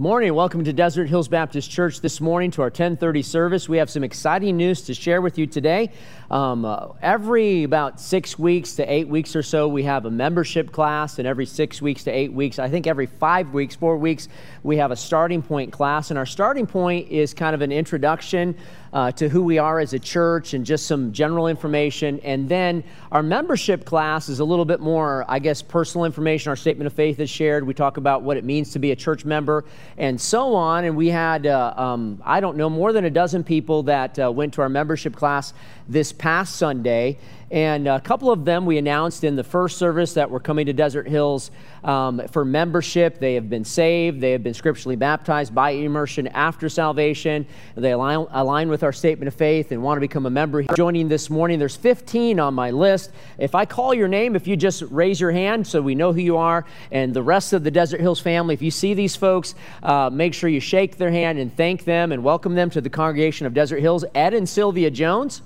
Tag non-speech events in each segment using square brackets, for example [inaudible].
morning. Welcome to desert hills baptist church this morning to our 1030 service. We have some exciting news to share with you today. Um, uh, every about six weeks to eight weeks or so we have a membership class and every six weeks to eight weeks i think every five weeks four weeks we have a starting point class. And our starting point is kind of an introduction uh, to who we are as a church and just some general information. And then our membership class is a little bit more, I guess, personal information. Our statement of faith is shared. We talk about what it means to be a church member and so on. And we had, uh, um, I don't know, more than a dozen people that uh, went to our membership class this past Sunday. And a couple of them we announced in the first service that were coming to Desert Hills um, for membership. They have been saved, they have been scripturally baptized by immersion after salvation. They align, align with our statement of faith and want to become a member. Joining this morning, there's 15 on my list. If I call your name, if you just raise your hand so we know who you are, and the rest of the Desert Hills family, if you see these folks, uh, make sure you shake their hand and thank them and welcome them to the congregation of Desert Hills. Ed and Sylvia Jones,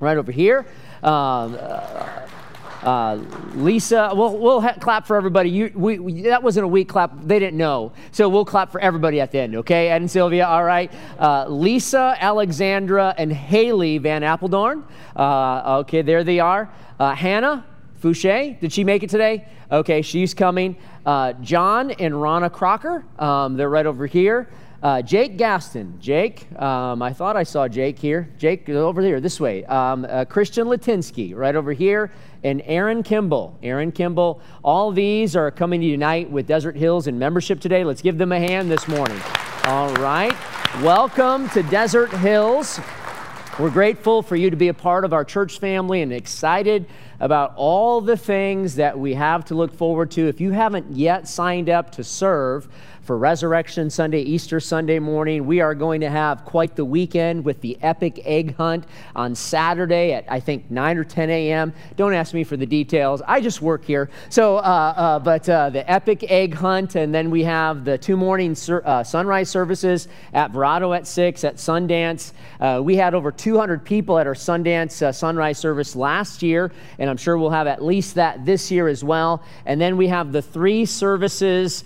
right over here. Um, uh, uh, Lisa, we'll, we'll ha- clap for everybody. You, we, we, that wasn't a weak clap. They didn't know. So we'll clap for everybody at the end, okay? Ed and Sylvia, all right. Uh, Lisa, Alexandra, and Haley Van Appeldorn. Uh, okay, there they are. Uh, Hannah Fouché, did she make it today? Okay, she's coming. Uh, John and Rana Crocker, um, they're right over here. Uh, Jake Gaston. Jake, um, I thought I saw Jake here. Jake, over here, this way. Um, uh, Christian Latinsky, right over here. And Aaron Kimball. Aaron Kimball. All these are coming to unite with Desert Hills in membership today. Let's give them a hand this morning. All right. Welcome to Desert Hills. We're grateful for you to be a part of our church family and excited about all the things that we have to look forward to. If you haven't yet signed up to serve, for Resurrection Sunday, Easter Sunday morning. We are going to have quite the weekend with the epic egg hunt on Saturday at I think 9 or 10 a.m. Don't ask me for the details. I just work here. So, uh, uh, but uh, the epic egg hunt, and then we have the two morning sur- uh, sunrise services at Verrado at 6, at Sundance. Uh, we had over 200 people at our Sundance uh, sunrise service last year, and I'm sure we'll have at least that this year as well. And then we have the three services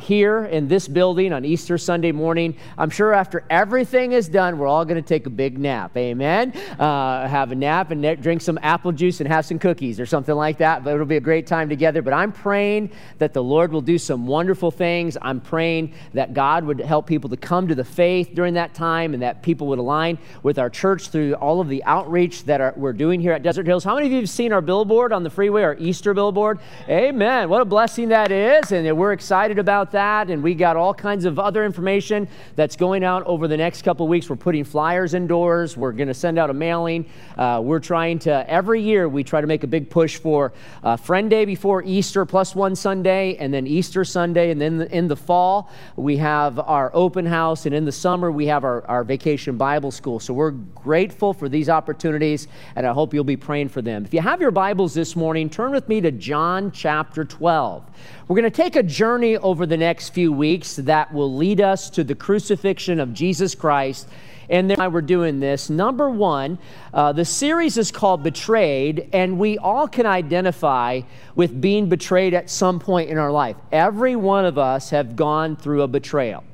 here in this building on Easter Sunday morning. I'm sure after everything is done, we're all going to take a big nap. Amen. Uh, have a nap and drink some apple juice and have some cookies or something like that. But it'll be a great time together. But I'm praying that the Lord will do some wonderful things. I'm praying that God would help people to come to the faith during that time and that people would align with our church through all of the outreach that are, we're doing here at Desert Hills. How many of you have seen our billboard on the freeway, our Easter billboard? Amen. What a blessing that is. And we're excited about that. And we got all kinds of other information that's going out over the next couple weeks. We're putting flyers indoors. We're going to send out a mailing. Uh, we're trying to, every year, we try to make a big push for uh, Friend Day before Easter, plus one Sunday, and then Easter Sunday. And then in the fall, we have our open house. And in the summer, we have our, our vacation Bible school. So we're grateful for these opportunities, and I hope you'll be praying for them. If you have your Bibles this morning, turn with me to John chapter 12. We're going to take a journey over the next few weeks that will lead us to the crucifixion of Jesus Christ. And then we're doing this. Number one, uh, the series is called Betrayed, and we all can identify with being betrayed at some point in our life. Every one of us have gone through a betrayal.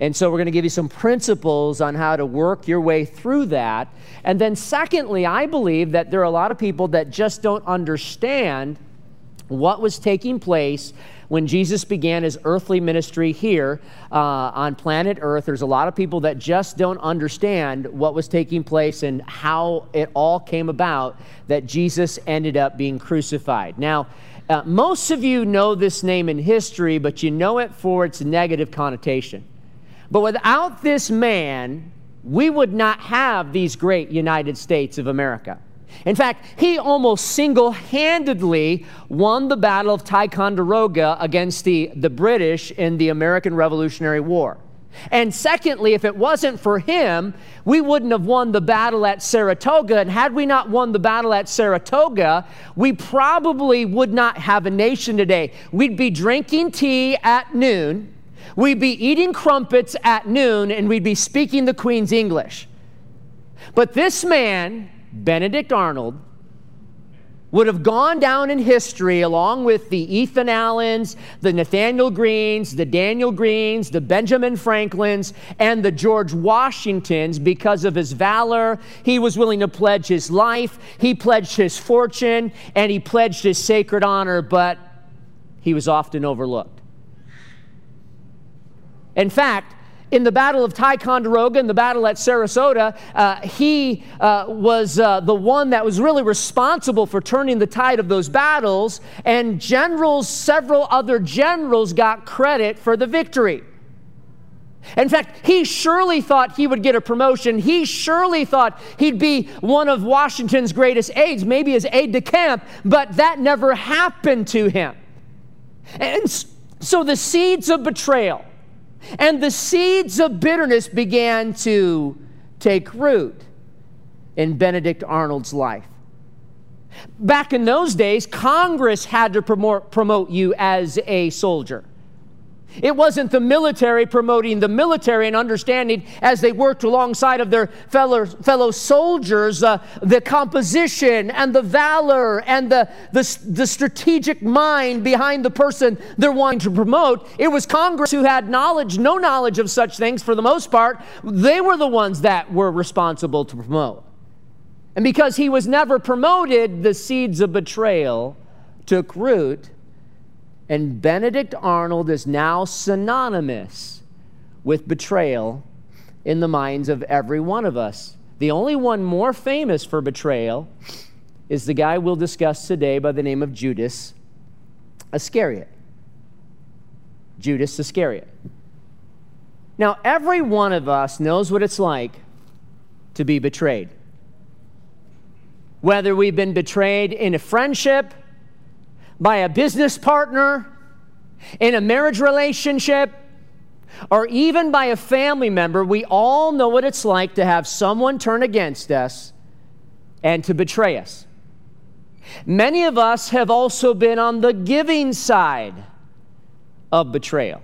And so we're going to give you some principles on how to work your way through that. And then, secondly, I believe that there are a lot of people that just don't understand what was taking place when Jesus began his earthly ministry here uh, on planet Earth. There's a lot of people that just don't understand what was taking place and how it all came about that Jesus ended up being crucified. Now, uh, most of you know this name in history, but you know it for its negative connotation. But without this man, we would not have these great United States of America. In fact, he almost single handedly won the Battle of Ticonderoga against the, the British in the American Revolutionary War. And secondly, if it wasn't for him, we wouldn't have won the battle at Saratoga. And had we not won the battle at Saratoga, we probably would not have a nation today. We'd be drinking tea at noon, we'd be eating crumpets at noon, and we'd be speaking the Queen's English. But this man, Benedict Arnold, would have gone down in history along with the Ethan Allens, the Nathanael Greenes, the Daniel Greens, the Benjamin Franklins, and the George Washingtons because of his valor. He was willing to pledge his life, he pledged his fortune, and he pledged his sacred honor, but he was often overlooked. In fact, in the Battle of Ticonderoga and the battle at Sarasota, uh, he uh, was uh, the one that was really responsible for turning the tide of those battles, and generals, several other generals, got credit for the victory. In fact, he surely thought he would get a promotion. He surely thought he'd be one of Washington's greatest aides, maybe his aide de camp, but that never happened to him. And so the seeds of betrayal, and the seeds of bitterness began to take root in Benedict Arnold's life. Back in those days, Congress had to promote, you as a soldier. It wasn't the military promoting the military and understanding as they worked alongside of their fellow, fellow soldiers uh, the composition and the valor and the, the, the strategic mind behind the person they're wanting to promote. It was Congress who had knowledge, no knowledge of such things for the most part. They were the ones that were responsible to promote. And because he was never promoted, the seeds of betrayal took root and Benedict Arnold is now synonymous with betrayal in the minds of every one of us. The only one more famous for betrayal is the guy we'll discuss today by the name of Judas Iscariot. Judas Iscariot. Now, every one of us knows what it's like to be betrayed. Whether we've been betrayed in a friendship, by a business partner, in a marriage relationship, or even by a family member, we all know what it's like to have someone turn against us and to betray us. Many of us have also been on the giving side of betrayal.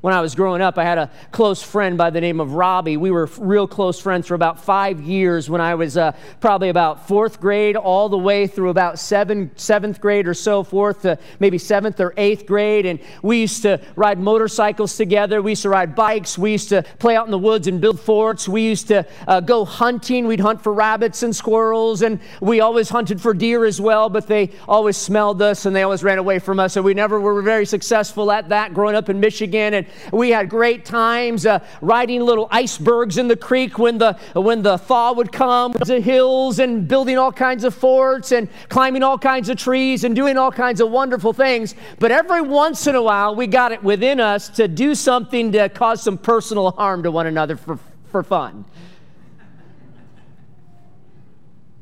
When I was growing up, I had a close friend by the name of Robbie. We were real close friends for about five years when I was uh, probably about fourth grade, all the way through about seven, seventh grade or so, forth to maybe seventh or eighth grade. And we used to ride motorcycles together. We used to ride bikes. We used to play out in the woods and build forts. We used to uh, go hunting. We'd hunt for rabbits and squirrels. And we always hunted for deer as well, but they always smelled us and they always ran away from us. So we never were very successful at that growing up in Michigan. And we had great times uh, riding little icebergs in the creek when the, when the thaw would come, the hills, and building all kinds of forts and climbing all kinds of trees and doing all kinds of wonderful things. But every once in a while, we got it within us to do something to cause some personal harm to one another for, for fun.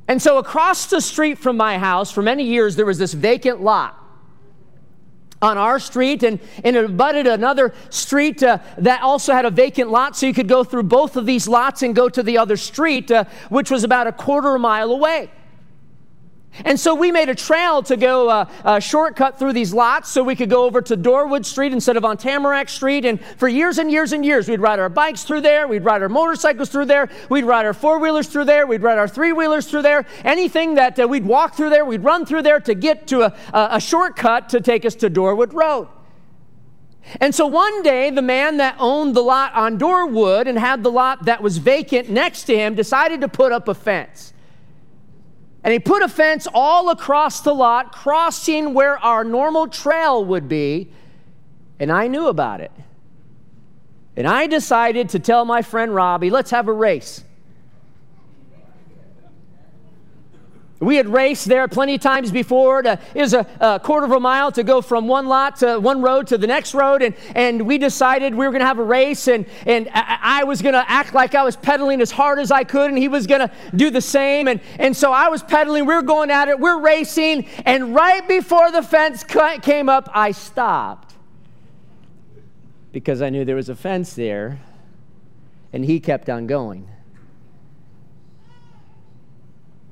And so, across the street from my house, for many years, there was this vacant lot on our street, and, and it abutted another street uh, that also had a vacant lot, so you could go through both of these lots and go to the other street, uh, which was about a quarter mile away. And so we made a trail to go uh, a shortcut through these lots so we could go over to Dorwood Street instead of on Tamarack Street. And for years and years and years, we'd ride our bikes through there, we'd ride our motorcycles through there, we'd ride our four wheelers through there, we'd ride our three wheelers through there. Anything that uh, we'd walk through there, we'd run through there to get to a, a shortcut to take us to Dorwood Road. And so one day, the man that owned the lot on Dorwood and had the lot that was vacant next to him decided to put up a fence. And he put a fence all across the lot, crossing where our normal trail would be. And I knew about it. And I decided to tell my friend Robbie, let's have a race. We had raced there plenty of times before. To, it was a, a, quarter of a mile to go from one lot to one road to the next road. And, and we decided we were going to have a race. And, and I, I was going to act like I was pedaling as hard as I could. And he was going to do the same. And, and so I was pedaling. We were going at it. We're racing. And right before the fence came up, I stopped because I knew there was a fence there. And he kept on going.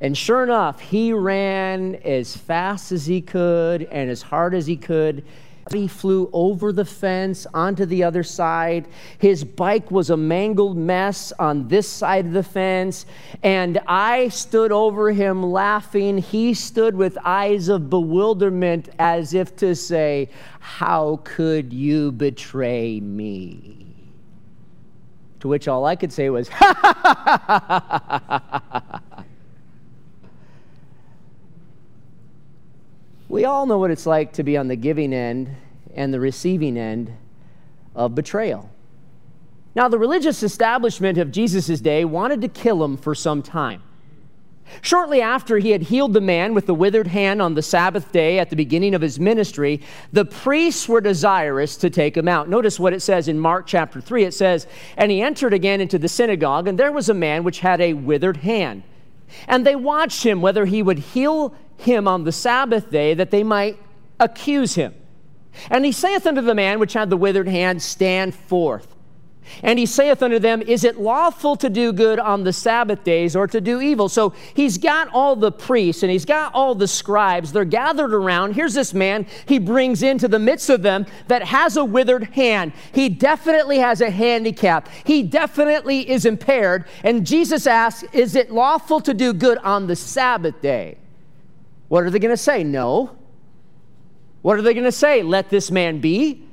And sure enough, he ran as fast as he could and as hard as he could. He flew over the fence onto the other side. His bike was a mangled mess on this side of the fence. And I stood over him laughing. He stood with eyes of bewilderment as if to say, How could you betray me? To which all I could say was, ha ha ha ha ha ha ha. We all know what it's like to be on the giving end and the receiving end of betrayal. Now, the religious establishment of Jesus' day wanted to kill him for some time. Shortly after he had healed the man with the withered hand on the Sabbath day at the beginning of his ministry, the priests were desirous to take him out. Notice what it says in Mark chapter 3. It says, And he entered again into the synagogue, and there was a man which had a withered hand. And they watched him whether he would heal him on the Sabbath day that they might accuse him. And he saith unto the man which had the withered hand, Stand forth. And he saith unto them, Is it lawful to do good on the Sabbath days or to do evil? So he's got all the priests and he's got all the scribes. They're gathered around. Here's this man he brings into the midst of them that has a withered hand. He definitely has a handicap, he definitely is impaired. And Jesus asks, Is it lawful to do good on the Sabbath day? What are they going to say? No. What are they going to say? Let this man be?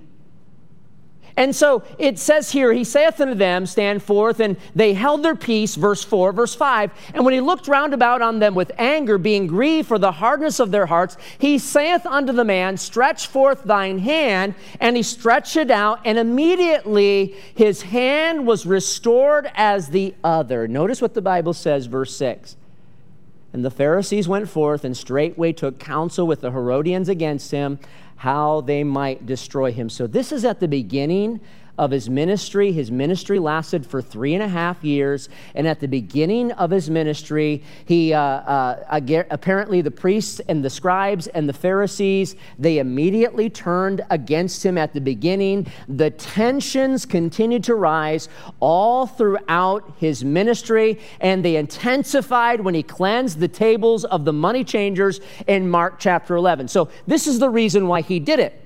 And so it says here, he saith unto them, Stand forth, and they held their peace, verse 4, verse 5. And when he looked round about on them with anger, being grieved for the hardness of their hearts, he saith unto the man, Stretch forth thine hand. And he stretched it out, and immediately his hand was restored as the other. Notice what the Bible says, verse 6. And the Pharisees went forth and straightway took counsel with the Herodians against him, how they might destroy him. So, this is at the beginning of his ministry. His ministry lasted for three and a half years. And at the beginning of his ministry, he uh, uh, apparently the priests and the scribes and the Pharisees they immediately turned against him at the beginning. The tensions continued to rise all throughout his ministry, and they intensified when he cleansed the tables of the money changers in Mark chapter 11. So this is the reason why he did it.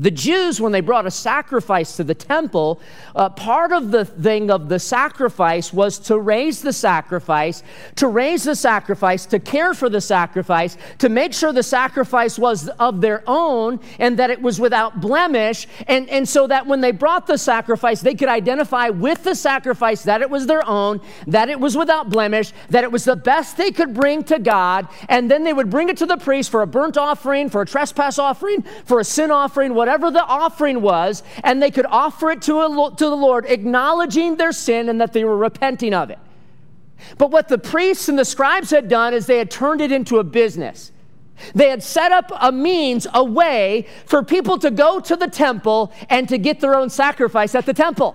The Jews, when they brought a sacrifice to the temple, uh, part of the thing of the sacrifice was to raise the sacrifice, to raise the sacrifice, to care for the sacrifice, to make sure the sacrifice was of their own and that it was without blemish. And, and so that when they brought the sacrifice, they could identify with the sacrifice that it was their own, that it was without blemish, that it was the best they could bring to God. And then they would bring it to the priest for a burnt offering, for a trespass offering, for a sin offering, whatever whatever the offering was, and they could offer it to, a, to the Lord, acknowledging their sin and that they were repenting of it. But what the priests and the scribes had done is they had turned it into a business. They had set up a means, a way for people to go to the temple and to get their own sacrifice at the temple.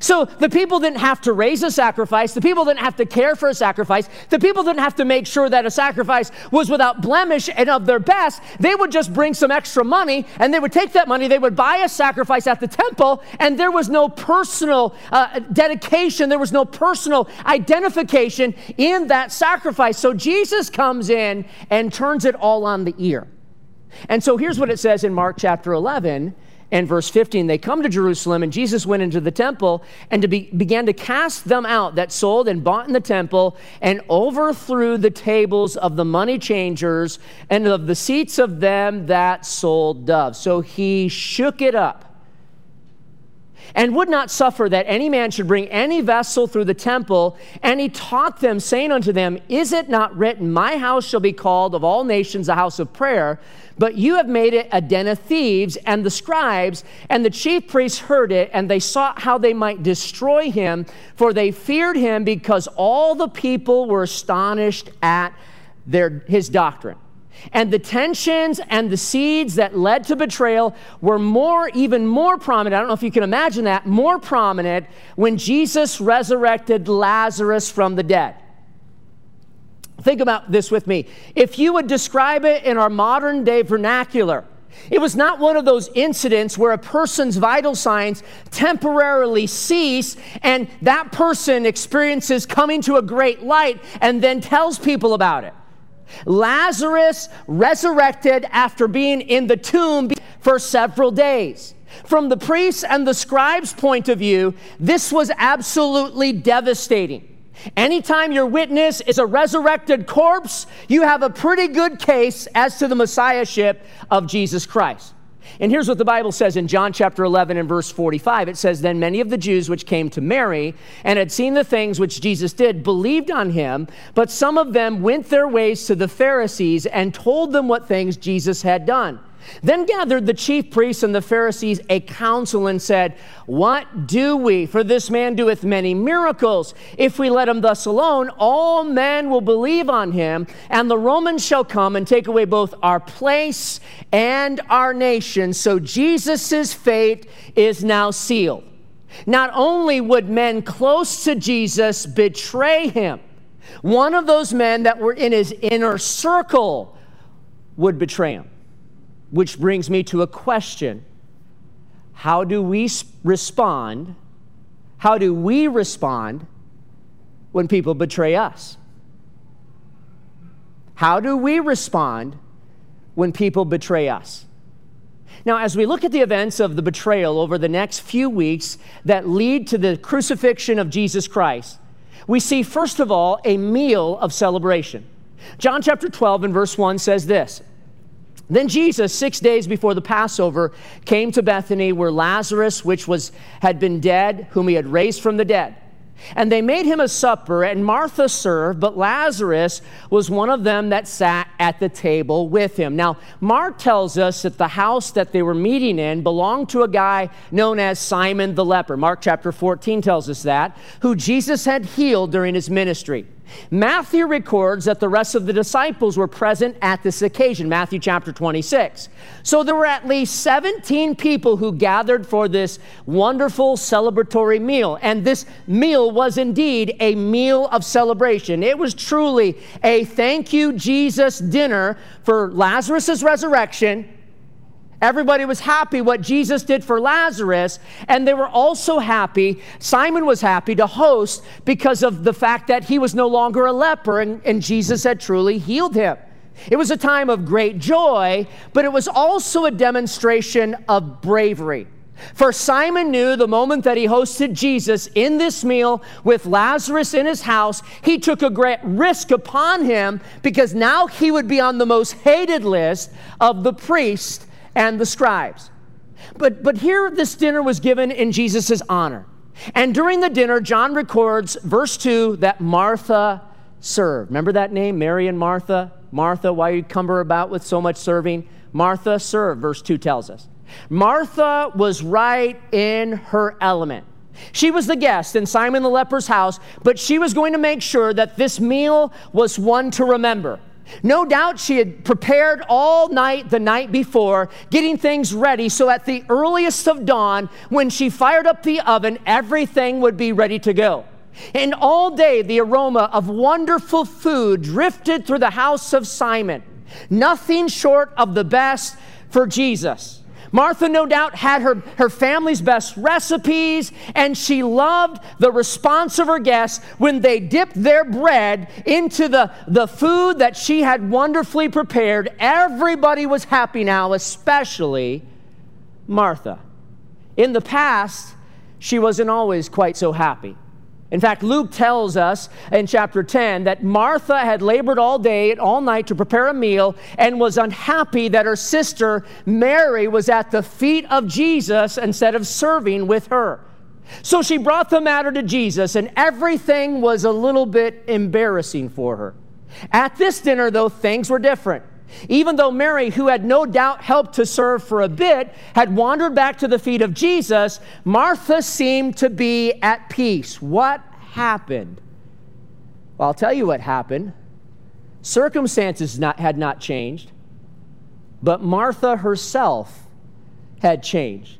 So the people didn't have to raise a sacrifice. The people didn't have to care for a sacrifice. The people didn't have to make sure that a sacrifice was without blemish and of their best. They would just bring some extra money and they would take that money. They would buy a sacrifice at the temple, and there was no personal uh, dedication. There was no personal identification in that sacrifice. So Jesus comes in and turns it all on the ear. And so here's what it says in Mark chapter 11 and verse 15 they come to jerusalem and jesus went into the temple and to be, began to cast them out that sold and bought in the temple and overthrew the tables of the money changers and of the seats of them that sold doves. So he shook it up and would not suffer that any man should bring any vessel through the temple. And he taught them, saying unto them, Is it not written, My house shall be called of all nations a house of prayer? But you have made it a den of thieves. And the scribes and the chief priests heard it, and they sought how they might destroy him, for they feared him because all the people were astonished at their, his doctrine. And the tensions and the seeds that led to betrayal were more, even more prominent. I don't know if you can imagine that, more prominent when Jesus resurrected Lazarus from the dead. Think about this with me. If you would describe it in our modern day vernacular, it was not one of those incidents where a person's vital signs temporarily cease and that person experiences coming to a great light and then tells people about it. Lazarus resurrected after being in the tomb for several days. From the priests and the scribes' point of view, this was absolutely devastating. Anytime your witness is a resurrected corpse, you have a pretty good case as to the messiahship of Jesus Christ. And here's what the Bible says in John chapter 11 and verse 45. It says, Then many of the Jews which came to Mary and had seen the things which Jesus did believed on him, but some of them went their ways to the Pharisees and told them what things Jesus had done. Then gathered the chief priests and the Pharisees a council and said, What do we? For this man doeth many miracles. If we let him thus alone, all men will believe on him, and the Romans shall come and take away both our place and our nation. So Jesus' fate is now sealed. Not only would men close to Jesus betray him, one of those men that were in his inner circle would betray him. Which brings me to a question How do we respond? How do we respond when people betray us? How do we respond when people betray us? Now, as we look at the events of the betrayal over the next few weeks that lead to the crucifixion of Jesus Christ, we see, first of all, a meal of celebration. John chapter 12 and verse 1 says this then Jesus, six days before the Passover, came to Bethany where Lazarus, which was, had been dead, whom he had raised from the dead. And they made him a supper, and Martha served, but Lazarus was one of them that sat at the table with him. Now, Mark tells us that the house that they were meeting in belonged to a guy known as Simon the leper. Mark chapter 14 tells us that, who Jesus had healed during his ministry. Matthew records that the rest of the disciples were present at this occasion, Matthew chapter 26. So there were at least 17 people who gathered for this wonderful celebratory meal. And this meal was indeed a meal of celebration. It was truly a thank you, Jesus dinner for Lazarus' resurrection Everybody was happy what Jesus did for Lazarus, and they were also happy. Simon was happy to host because of the fact that he was no longer a leper and, and Jesus had truly healed him. It was a time of great joy, but it was also a demonstration of bravery. For Simon knew the moment that he hosted Jesus in this meal with Lazarus in his house, he took a great risk upon him because now he would be on the most hated list of the priests and the scribes. But, but here, this dinner was given in Jesus' honor. And during the dinner, John records, verse 2, that Martha served. Remember that name, Mary and Martha? Martha, why you cumber about with so much serving? Martha served, verse 2 tells us. Martha was right in her element. She was the guest in Simon the leper's house, but she was going to make sure that this meal was one to remember. No doubt she had prepared all night the night before, getting things ready so at the earliest of dawn, when she fired up the oven, everything would be ready to go. And all day the aroma of wonderful food drifted through the house of Simon. Nothing short of the best for Jesus. Martha, no doubt, had her, her family's best recipes, and she loved the response of her guests when they dipped their bread into the, the food that she had wonderfully prepared. Everybody was happy now, especially Martha. In the past, she wasn't always quite so happy. In fact, Luke tells us in chapter 10 that Martha had labored all day and all night to prepare a meal and was unhappy that her sister Mary was at the feet of Jesus instead of serving with her. So she brought the matter to Jesus, and everything was a little bit embarrassing for her. At this dinner, though, things were different. Even though Mary, who had no doubt helped to serve for a bit, had wandered back to the feet of Jesus, Martha seemed to be at peace. What happened? Well, I'll tell you what happened. Circumstances not, had not changed, but Martha herself had changed.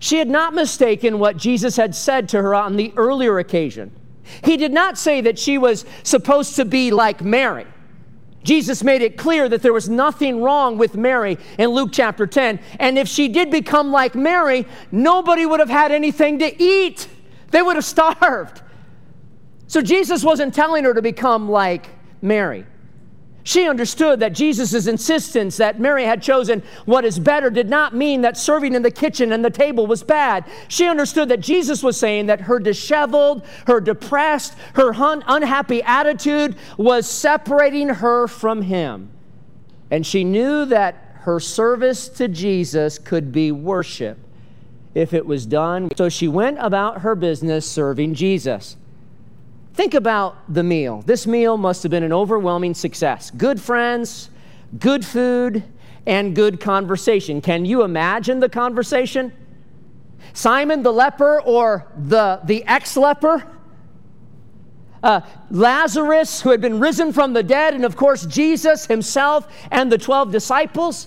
She had not mistaken what Jesus had said to her on the earlier occasion. He did not say that she was supposed to be like Mary. Jesus made it clear that there was nothing wrong with Mary in Luke chapter 10. And if she did become like Mary, nobody would have had anything to eat. They would have [laughs] starved. So Jesus wasn't telling her to become like Mary. She understood that Jesus' insistence that Mary had chosen what is better did not mean that serving in the kitchen and the table was bad. She understood that Jesus was saying that her disheveled, her depressed, her un- unhappy attitude was separating her from Him. And she knew that her service to Jesus could be worship if it was done. So she went about her business serving Jesus. Think about the meal. This meal must have been an overwhelming success. Good friends, good food, and good conversation. Can you imagine the conversation? Simon the leper or the, the ex leper? Uh, Lazarus, who had been risen from the dead, and of course, Jesus himself and the 12 disciples.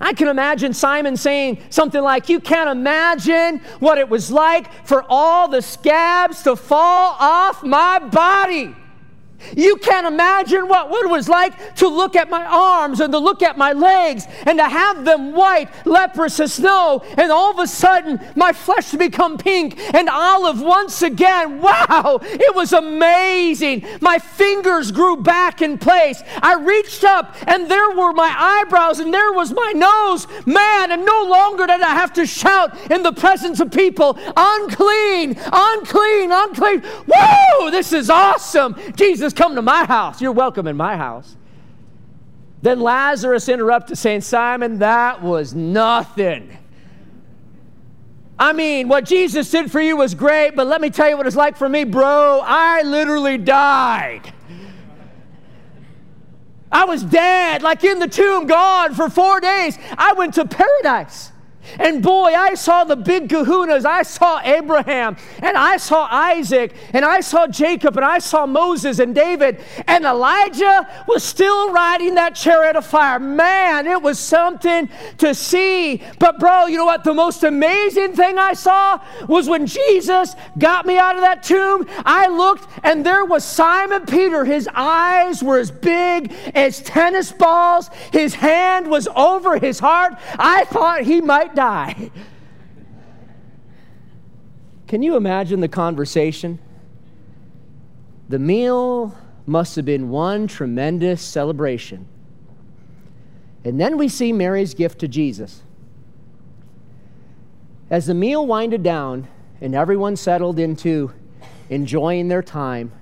I can imagine Simon saying something like, You can't imagine what it was like for all the scabs to fall off my body. You can't imagine what, it was like to look at my arms and to look at my legs and to have them white, leprous as snow, and all of a sudden my flesh to become pink and olive once again. Wow, it was amazing. My fingers grew back in place. I reached up and there were my eyebrows and there was my nose. Man, and no longer did I have to shout in the presence of people, unclean, unclean, unclean. Whoa, this is awesome. Jesus Come to my house. You're welcome in my house. Then Lazarus interrupted, saying, Simon, that was nothing. I mean, what Jesus did for you was great, but let me tell you what it's like for me, bro. I literally died. I was dead, like in the tomb, gone for four days. I went to paradise. And boy, I saw the big kahunas. I saw Abraham, and I saw Isaac, and I saw Jacob, and I saw Moses and David, and Elijah was still riding that chariot of fire. Man, it was something to see. But, bro, you know what? The most amazing thing I saw was when Jesus got me out of that tomb. I looked, and there was Simon Peter. His eyes were as big as tennis balls, his hand was over his heart. I thought he might die. Can you imagine the conversation? The meal must have been one tremendous celebration. And then we see Mary's gift to Jesus. As the meal winded down and everyone settled into enjoying their time,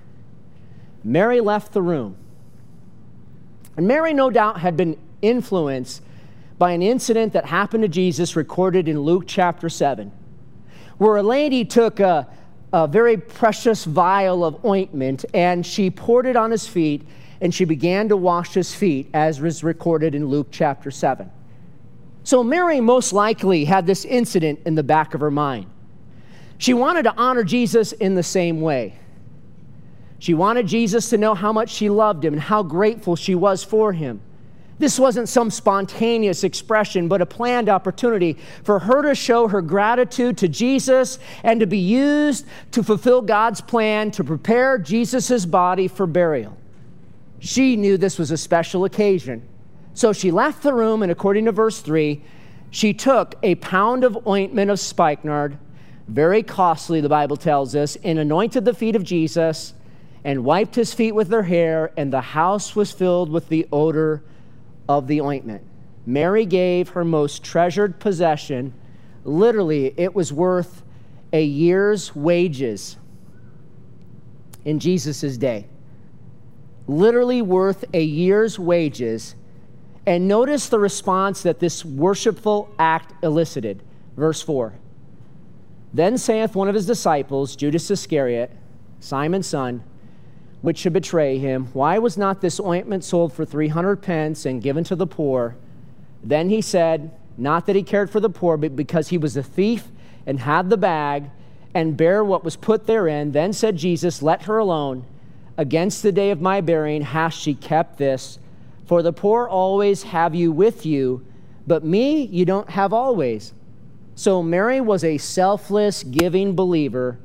Mary left the room. And Mary, no doubt, had been influenced by an incident that happened to Jesus recorded in Luke chapter 7, where a lady took a, a very precious vial of ointment and she poured it on his feet and she began to wash his feet, as was recorded in Luke chapter 7. So Mary most likely had this incident in the back of her mind. She wanted to honor Jesus in the same way. She wanted Jesus to know how much she loved him and how grateful she was for him. This wasn't some spontaneous expression, but a planned opportunity for her to show her gratitude to Jesus and to be used to fulfill God's plan to prepare Jesus' body for burial. She knew this was a special occasion. So she left the room, and according to verse 3, she took a pound of ointment of spikenard, very costly, the Bible tells us, and anointed the feet of Jesus and wiped his feet with her hair, and the house was filled with the odor of the ointment. Mary gave her most treasured possession. Literally, it was worth a year's wages in Jesus' day. Literally worth a year's wages. And notice the response that this worshipful act elicited. Verse 4 Then saith one of his disciples, Judas Iscariot, Simon's son, which should betray him. Why was not this ointment sold for 300 pence and given to the poor? Then he said, Not that he cared for the poor, but because he was a thief and had the bag and bare what was put therein. Then said Jesus, Let her alone. Against the day of my burying hath she kept this. For the poor always have you with you, but me you don't have always. So Mary was a selfless, giving believer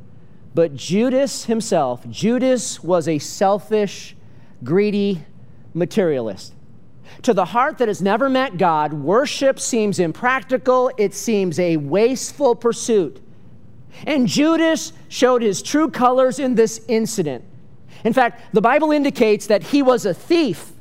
but Judas himself, Judas was a selfish, greedy materialist. To the heart that has never met God, worship seems impractical, it seems a wasteful pursuit. And Judas showed his true colors in this incident. In fact, the Bible indicates that he was a thief.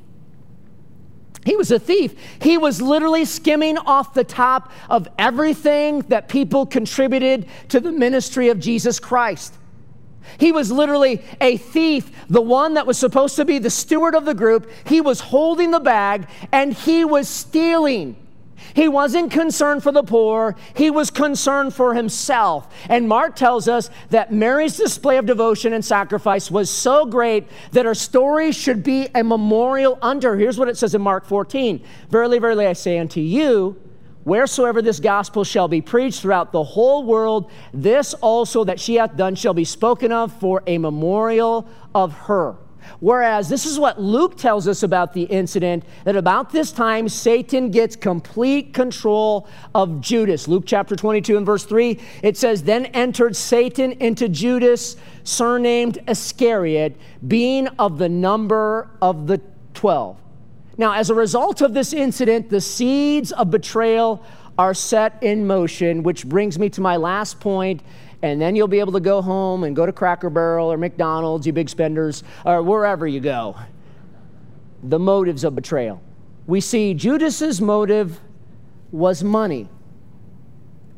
He was a thief. He was literally skimming off the top of everything that people contributed to the ministry of Jesus Christ. He was literally a thief, the one that was supposed to be the steward of the group. He was holding the bag and he was stealing. He wasn't concerned for the poor, he was concerned for himself. And Mark tells us that Mary's display of devotion and sacrifice was so great that her story should be a memorial unto her. Here's what it says in Mark 14 Verily, verily, I say unto you, Wheresoever this gospel shall be preached throughout the whole world, this also that she hath done shall be spoken of for a memorial of her. Whereas this is what Luke tells us about the incident that about this time Satan gets complete control of Judas. Luke chapter 22 and verse 3, it says, Then entered Satan into Judas, surnamed Iscariot, being of the number of the twelve. Now, as a result of this incident, the seeds of betrayal are set in motion, which brings me to my last point, and then you'll be able to go home and go to Cracker Barrel or McDonald's, you big spenders, or wherever you go. The motives of betrayal. We see Judas's motive was money.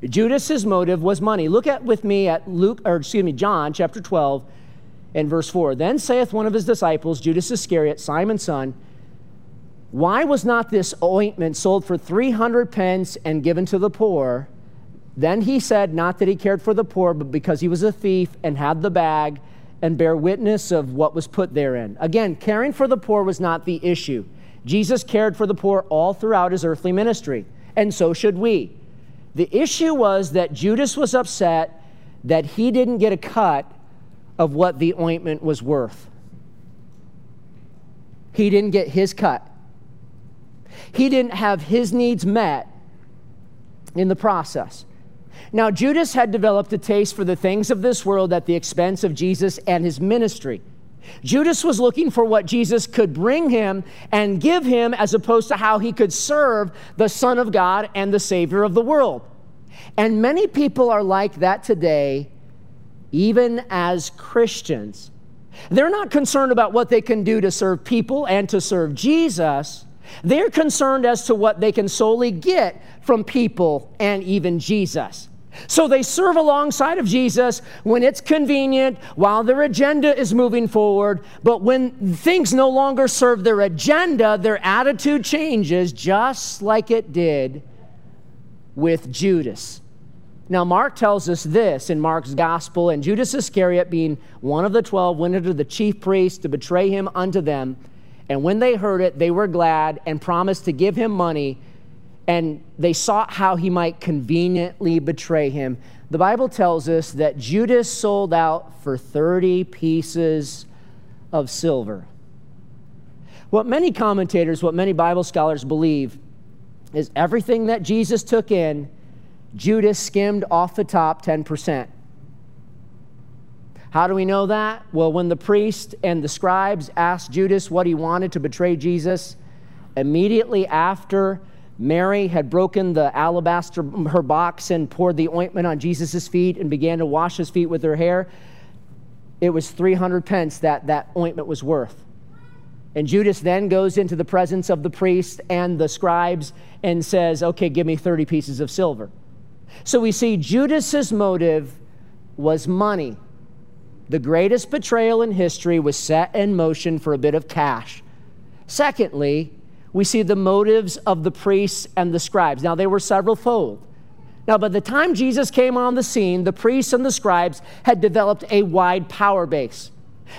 Judas's motive was money. Look at with me at Luke, or excuse me, John chapter 12 and verse 4. Then saith one of his disciples, Judas Iscariot, Simon's son, why was not this ointment sold for 300 pence and given to the poor? Then he said, Not that he cared for the poor, but because he was a thief and had the bag and bear witness of what was put therein. Again, caring for the poor was not the issue. Jesus cared for the poor all throughout his earthly ministry, and so should we. The issue was that Judas was upset that he didn't get a cut of what the ointment was worth. He didn't get his cut. He didn't have his needs met in the process. Now, Judas had developed a taste for the things of this world at the expense of Jesus and his ministry. Judas was looking for what Jesus could bring him and give him as opposed to how he could serve the Son of God and the Savior of the world. And many people are like that today, even as Christians. They're not concerned about what they can do to serve people and to serve Jesus. They're concerned as to what they can solely get from people and even Jesus. So they serve alongside of Jesus when it's convenient, while their agenda is moving forward. But when things no longer serve their agenda, their attitude changes, just like it did with Judas. Now, Mark tells us this in Mark's gospel, and Judas Iscariot, being one of the twelve, went unto the chief priests to betray him unto them. And when they heard it, they were glad and promised to give him money. And they sought how he might conveniently betray him. The Bible tells us that Judas sold out for 30 pieces of silver. What many commentators, what many Bible scholars believe is everything that Jesus took in, Judas skimmed off the top 10%. How do we know that? Well, when the priest and the scribes asked Judas what he wanted to betray Jesus, immediately after Mary had broken the alabaster, her box, and poured the ointment on Jesus' feet and began to wash his feet with her hair, it was 300 pence that that ointment was worth. And Judas then goes into the presence of the priest and the scribes and says, Okay, give me 30 pieces of silver. So we see Judas's motive was money. The greatest betrayal in history was set in motion for a bit of cash. Secondly, we see the motives of the priests and the scribes. Now, they were several fold. Now, by the time Jesus came on the scene, the priests and the scribes had developed a wide power base.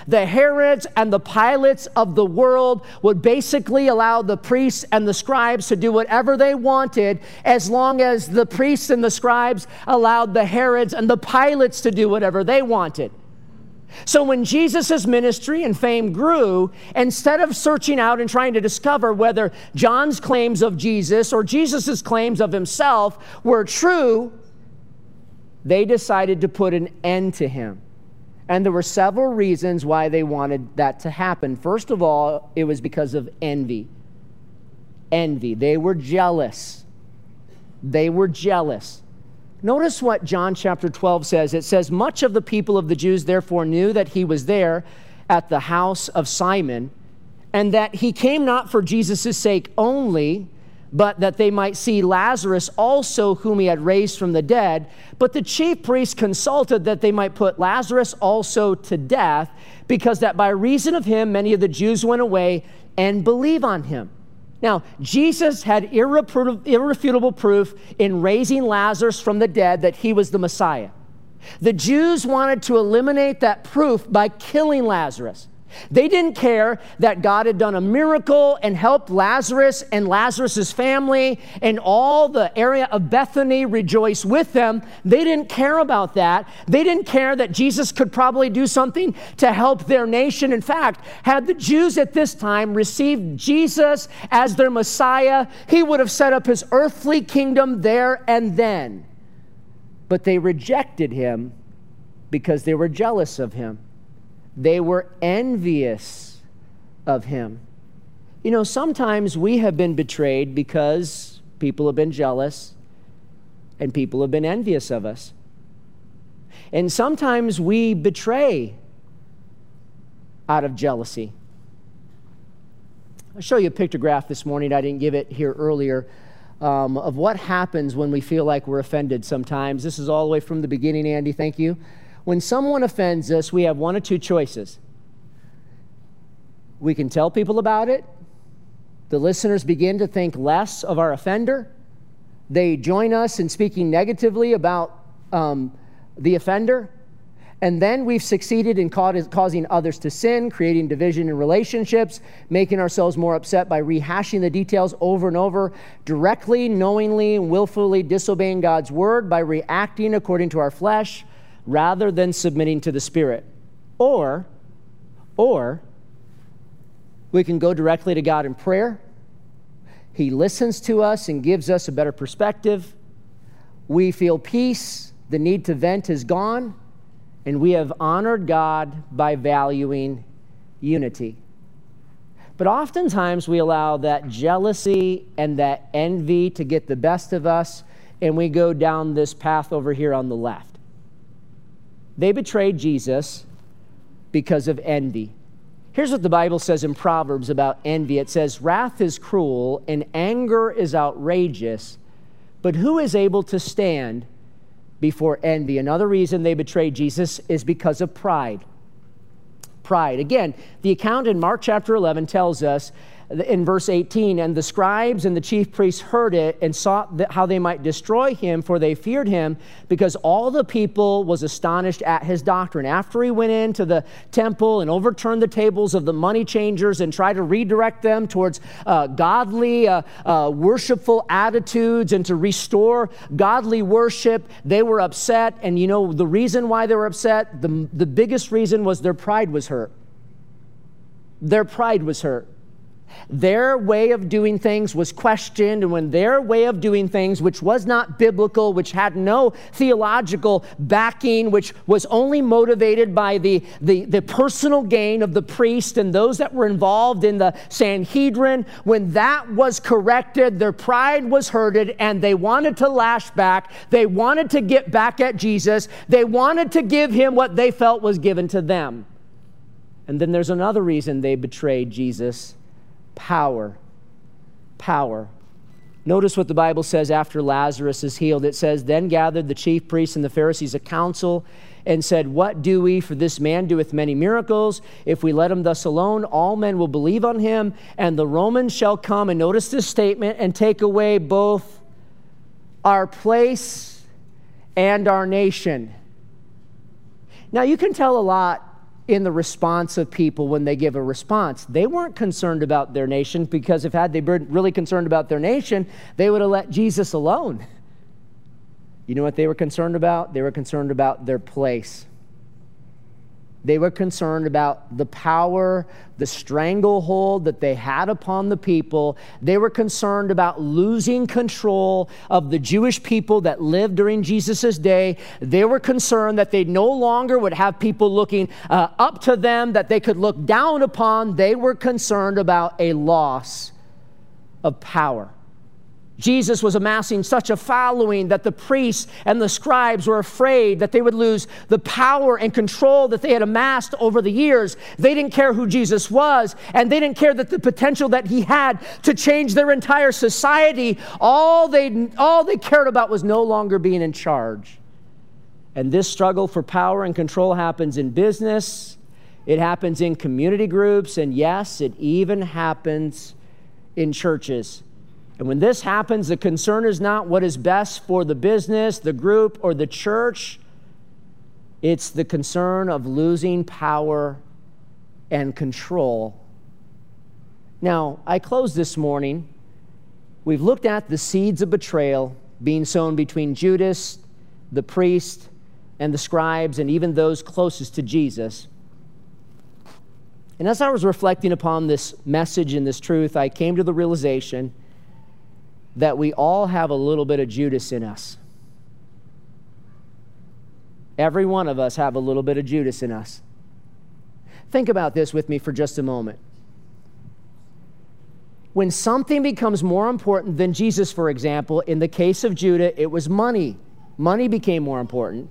The Herods and the Pilates of the world would basically allow the priests and the scribes to do whatever they wanted as long as the priests and the scribes allowed the Herods and the Pilates to do whatever they wanted. So when Jesus' ministry and fame grew, instead of searching out and trying to discover whether John's claims of Jesus or Jesus' claims of himself were true, they decided to put an end to him. And there were several reasons why they wanted that to happen. First of all, it was because of envy. Envy. They were jealous. They were jealous. Notice what John chapter 12 says. It says, Much of the people of the Jews therefore knew that he was there at the house of Simon. and that he came not for Jesus' sake only, but that they might see Lazarus also, whom he had raised from the dead. But the chief priests consulted that they might put Lazarus also to death, because that by reason of him many of the Jews went away and believe on him. Now, Jesus had irrefutable proof in raising Lazarus from the dead that he was the Messiah. The Jews wanted to eliminate that proof by killing Lazarus. They didn't care that God had done a miracle and helped Lazarus and Lazarus's family and all the area of Bethany rejoice with them. They didn't care about that. They didn't care that Jesus could probably do something to help their nation. In fact, had the Jews at this time received Jesus as their Messiah, he would have set up his earthly kingdom there and then. But they rejected him because they were jealous of him. They were envious of him. You know, sometimes we have been betrayed because people have been jealous and people have been envious of us. And sometimes we betray out of jealousy. I'll show you a pictograph this morning. I didn't give it here earlier um, of what happens when we feel like we're offended sometimes. This is all the way from the beginning, Andy. Thank you. When someone offends us, we have one or two choices. We can tell people about it. The listeners begin to think less of our offender. They join us in speaking negatively about um, the offender. And then we've succeeded in causing others to sin, creating division in relationships, making ourselves more upset by rehashing the details over and over, directly, knowingly, and willfully disobeying God's word by reacting according to our flesh rather than submitting to the Spirit. Or, or, we can go directly to God in prayer. He listens to us and gives us a better perspective. We feel peace. The need to vent is gone. And we have honored God by valuing unity. But oftentimes we allow that jealousy and that envy to get the best of us, and we go down this path over here on the left. They betrayed Jesus because of envy. Here's what the Bible says in Proverbs about envy it says, Wrath is cruel and anger is outrageous, but who is able to stand before envy? Another reason they betrayed Jesus is because of pride. Pride. Again, the account in Mark chapter 11 tells us in verse 18 and the scribes and the chief priests heard it and sought how they might destroy him for they feared him because all the people was astonished at his doctrine. After he went into the temple and overturned the tables of the money changers and tried to redirect them towards uh, godly uh, uh, worshipful attitudes and to restore godly worship they were upset. And you know the reason why they were upset the, the biggest reason was their pride was hurt. Their pride was hurt their way of doing things was questioned, and when their way of doing things, which was not biblical, which had no theological backing, which was only motivated by the, the, the personal gain of the priest and those that were involved in the Sanhedrin, when that was corrected, their pride was hurted, and they wanted to lash back. They wanted to get back at Jesus. They wanted to give him what they felt was given to them. And then there's another reason they betrayed Jesus power. Power. Notice what the Bible says after Lazarus is healed. It says, Then gathered the chief priests and the Pharisees a council and said, What do we? For this man doeth many miracles. If we let him thus alone, all men will believe on him, and the Romans shall come. And notice this statement and take away both our place and our nation. Now, you can tell a lot in the response of people when they give a response. They weren't concerned about their nation because if had they been really concerned about their nation, they would have let Jesus alone. You know what they were concerned about? They were concerned about their place. They were concerned about the power, the stranglehold that they had upon the people. They were concerned about losing control of the Jewish people that lived during Jesus' day. They were concerned that they no longer would have people looking uh, up to them, that they could look down upon. They were concerned about a loss of power. Jesus was amassing such a following that the priests and the scribes were afraid that they would lose the power and control that they had amassed over the years. They didn't care who Jesus was, and they didn't care that the potential that he had to change their entire society. All they, all they cared about was no longer being in charge. And this struggle for power and control happens in business, it happens in community groups, and yes, it even happens in churches. And when this happens, the concern is not what is best for the business, the group, or the church. It's the concern of losing power and control. Now, I close this morning. We've looked at the seeds of betrayal being sown between Judas, the priest, and the scribes, and even those closest to Jesus. And as I was reflecting upon this message and this truth, I came to the realization that we all have a little bit of Judas in us. Every one of us have a little bit of Judas in us. Think about this with me for just a moment. When something becomes more important than Jesus, for example, in the case of Judah, it was money. Money became more important.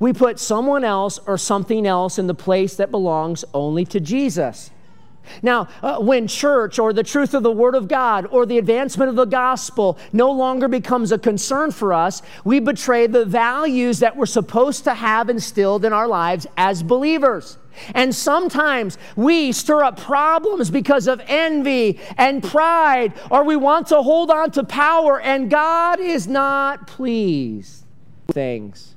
We put someone else or something else in the place that belongs only to Jesus. Now, uh, when church or the truth of the Word of God or the advancement of the gospel no longer becomes a concern for us, we betray the values that we're supposed to have instilled in our lives as believers. And sometimes we stir up problems because of envy and pride, or we want to hold on to power, and God is not pleased with things.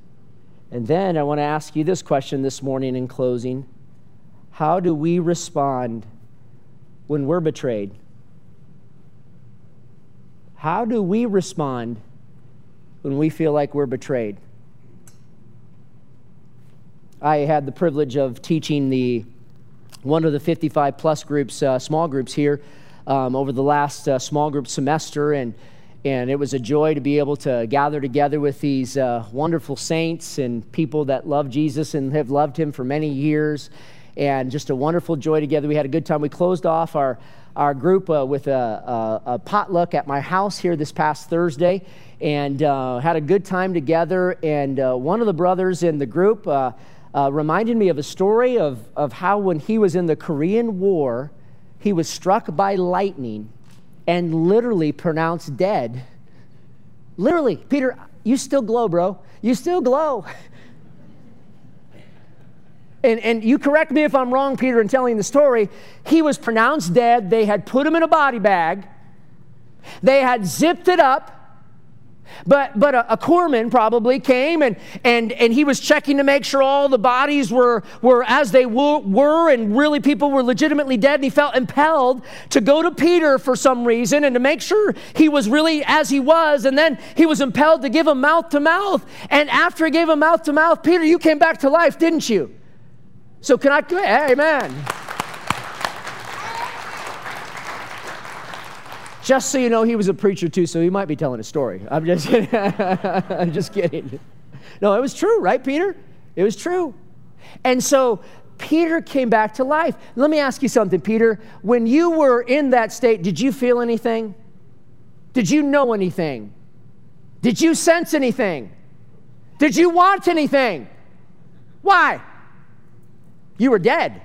And then I want to ask you this question this morning in closing How do we respond when we're betrayed? How do we respond when we feel like we're betrayed? I had the privilege of teaching the one of the 55 plus groups, uh, small groups here, um, over the last uh, small group semester, and and it was a joy to be able to gather together with these uh, wonderful saints and people that love Jesus and have loved Him for many years and just a wonderful joy together. We had a good time. We closed off our, our group uh, with a, a, a, potluck at my house here this past Thursday and uh, had a good time together. And uh, one of the brothers in the group uh, uh, reminded me of a story of, of how when he was in the Korean War, he was struck by lightning and literally pronounced dead. Literally, Peter, you still glow, bro. You still glow. [laughs] and, and you correct me if I'm wrong, Peter, in telling the story, he was pronounced dead. They had put him in a body bag, they had zipped it up. But, but a, a corpsman probably came and, and, and he was checking to make sure all the bodies were, were as they were, were and really people were legitimately dead. And he felt impelled to go to Peter for some reason and to make sure he was really as he was. And then he was impelled to give him mouth to mouth. And after he gave him mouth to mouth, Peter, you came back to life, didn't you? So can I, amen. Just so you know, he was a preacher too, so he might be telling a story. I'm just [laughs] kidding. I'm just kidding. No, it was true, right, Peter? It was true. And so Peter came back to life. Let me ask you something, Peter. When you were in that state, did you feel anything? Did you know anything? Did you sense anything? Did you want anything? Why? You were dead.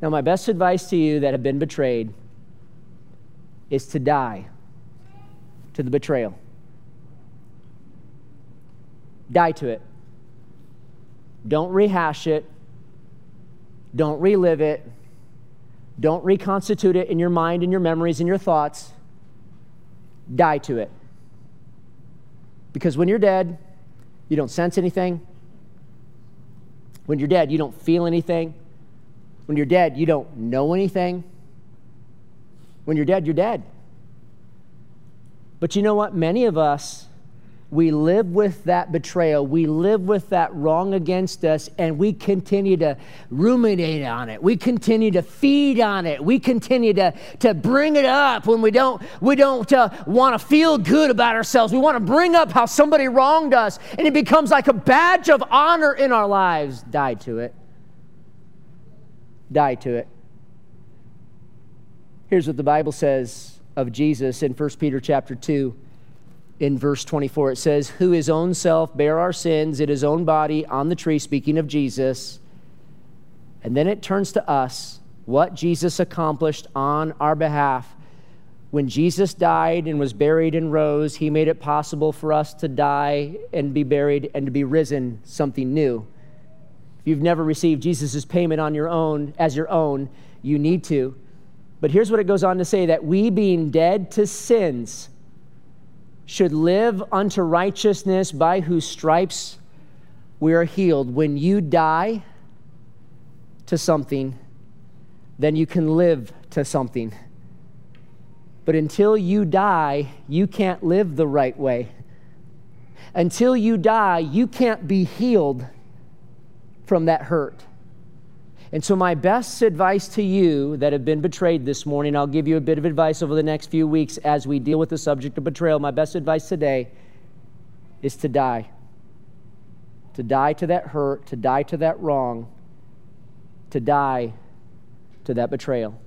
Now, my best advice to you that have been betrayed is to die to the betrayal. Die to it. Don't rehash it. Don't relive it. Don't reconstitute it in your mind and your memories and your thoughts. Die to it. Because when you're dead, you don't sense anything, when you're dead, you don't feel anything. When you're dead, you don't know anything. When you're dead, you're dead. But you know what? Many of us we live with that betrayal. We live with that wrong against us, and we continue to ruminate on it. We continue to feed on it. We continue to, to bring it up when we don't, we don't uh, want to feel good about ourselves. We want to bring up how somebody wronged us, and it becomes like a badge of honor in our lives. Die to it. Die to it. Here's what the Bible says of Jesus in 1 Peter chapter 2 in verse 24. It says, Who his own self bare our sins in his own body on the tree, speaking of Jesus. And then it turns to us what Jesus accomplished on our behalf. When Jesus died and was buried and rose, he made it possible for us to die and be buried and to be risen, something new. If you've never received Jesus' payment on your own as your own, you need to. But here's what it goes on to say that we being dead to sins should live unto righteousness by whose stripes we are healed. When you die to something, then you can live to something. But until you die, you can't live the right way. Until you die, you can't be healed from that hurt. And so, my best advice to you that have been betrayed this morning, I'll give you a bit of advice over the next few weeks as we deal with the subject of betrayal. My best advice today is to die. To die to that hurt, to die to that wrong, to die to that betrayal.